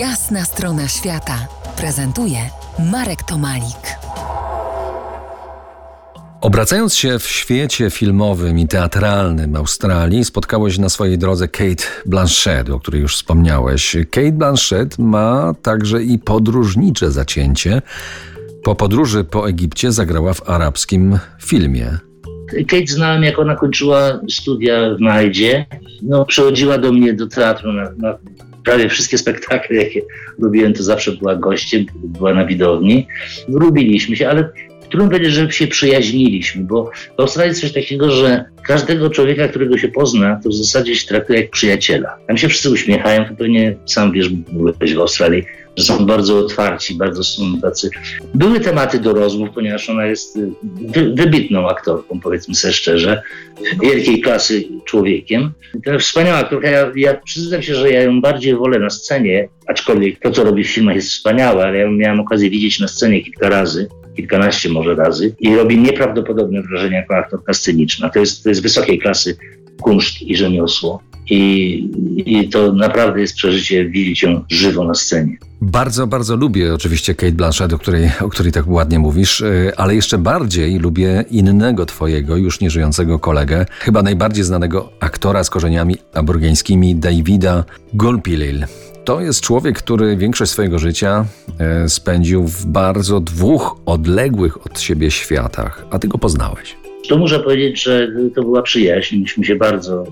Jasna strona świata prezentuje Marek Tomalik. Obracając się w świecie filmowym i teatralnym Australii, spotkałeś na swojej drodze Kate Blanchett, o której już wspomniałeś. Kate Blanchett ma także i podróżnicze zacięcie. Po podróży po Egipcie zagrała w arabskim filmie. Kate znałem, jak ona kończyła studia w Najdzie. No, przychodziła do mnie do teatru na, na prawie wszystkie spektakle, jakie robiłem, to zawsze była gościem, była na widowni. Lubiliśmy się, ale trudno powiedzieć, że się przyjaźniliśmy, bo w Australii jest coś takiego, że każdego człowieka, którego się pozna, to w zasadzie się traktuje jak przyjaciela. Tam się wszyscy uśmiechają, to pewnie sam wiesz, byłeś w Australii, że są bardzo otwarci, bardzo są tacy. Były tematy do rozmów, ponieważ ona jest y, wy, wybitną aktorką, powiedzmy sobie szczerze, wielkiej klasy człowiekiem. To wspaniała aktorka. Ja, ja przyznam się, że ja ją bardziej wolę na scenie, aczkolwiek to, co robi w filmach jest wspaniałe, ale ja miałem okazję widzieć na scenie kilka razy kilkanaście może razy i robi nieprawdopodobne wrażenie jako aktorka sceniczna. To jest, to jest wysokiej klasy kunszt i rzemiosło. I, I to naprawdę jest przeżycie widzieć ją żywo na scenie. Bardzo, bardzo lubię oczywiście Kate Blanchett, o której, o której tak ładnie mówisz, y, ale jeszcze bardziej lubię innego twojego, już nieżyjącego kolegę, chyba najbardziej znanego aktora z korzeniami aborgańskimi, Davida Gulpilil. To jest człowiek, który większość swojego życia e, spędził w bardzo dwóch odległych od siebie światach, a ty go poznałeś. To muszę powiedzieć, że to była przyjaźń. Myśmy się bardzo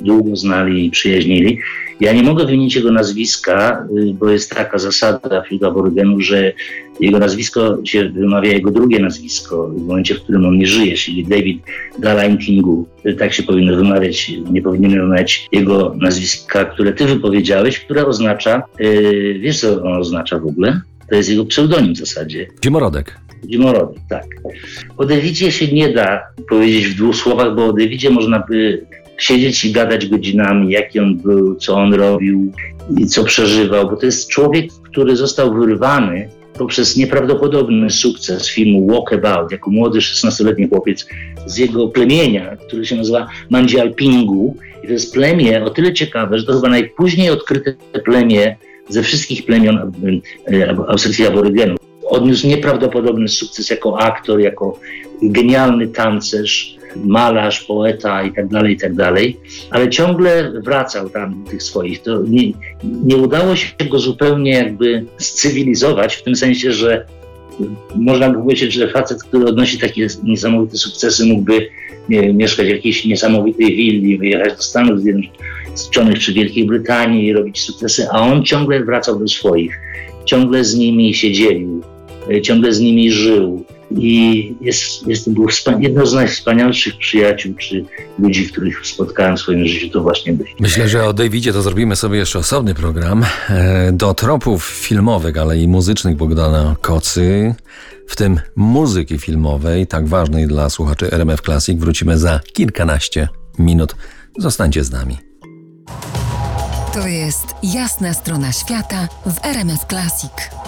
długo znali i przyjaźnili. Ja nie mogę wymienić jego nazwiska, y, bo jest taka zasada wśród aborygenów, że jego nazwisko się wymawia jego drugie nazwisko w momencie, w którym on nie żyje, czyli David Galaintingu. Y, tak się powinno wymawiać, nie powinienem wymawiać jego nazwiska, które ty wypowiedziałeś, które oznacza, yy, wiesz co on oznacza w ogóle? To jest jego pseudonim w zasadzie. Zimorodek. Zimorodek, tak. O Davidzie się nie da powiedzieć w dwóch słowach, bo o Davidzie można by siedzieć i gadać godzinami, jaki on był, co on robił i co przeżywał, bo to jest człowiek, który został wyrwany poprzez nieprawdopodobny sukces filmu Walkabout, jako młody 16-letni chłopiec z jego plemienia, który się nazywa Mandzialpingu. I to jest plemię o tyle ciekawe, że to chyba najpóźniej odkryte plemię ze wszystkich plemion e, australijskich aborygenów. Odniósł nieprawdopodobny sukces jako aktor, jako genialny tancerz, malarz, poeta i tak dalej, i tak ale ciągle wracał tam do tych swoich. To nie, nie udało się go zupełnie jakby scywilizować, w tym sensie, że można by powiedzieć, że facet, który odnosi takie niesamowite sukcesy, mógłby nie, mieszkać w jakiejś niesamowitej willi, wyjechać do Stanów Zjednoczonych czy Wielkiej Brytanii i robić sukcesy, a on ciągle wracał do swoich, ciągle z nimi się dzielił, ciągle z nimi żył i jest, jest, był jedno z najwspanialszych przyjaciół czy ludzi, których spotkałem w swoim życiu, to właśnie był. Myślę, że o Davidzie to zrobimy sobie jeszcze osobny program. E, do tropów filmowych, ale i muzycznych Bogdana Kocy, w tym muzyki filmowej, tak ważnej dla słuchaczy RMF Classic, wrócimy za kilkanaście minut. Zostańcie z nami. To jest jasna strona świata w RMF Classic.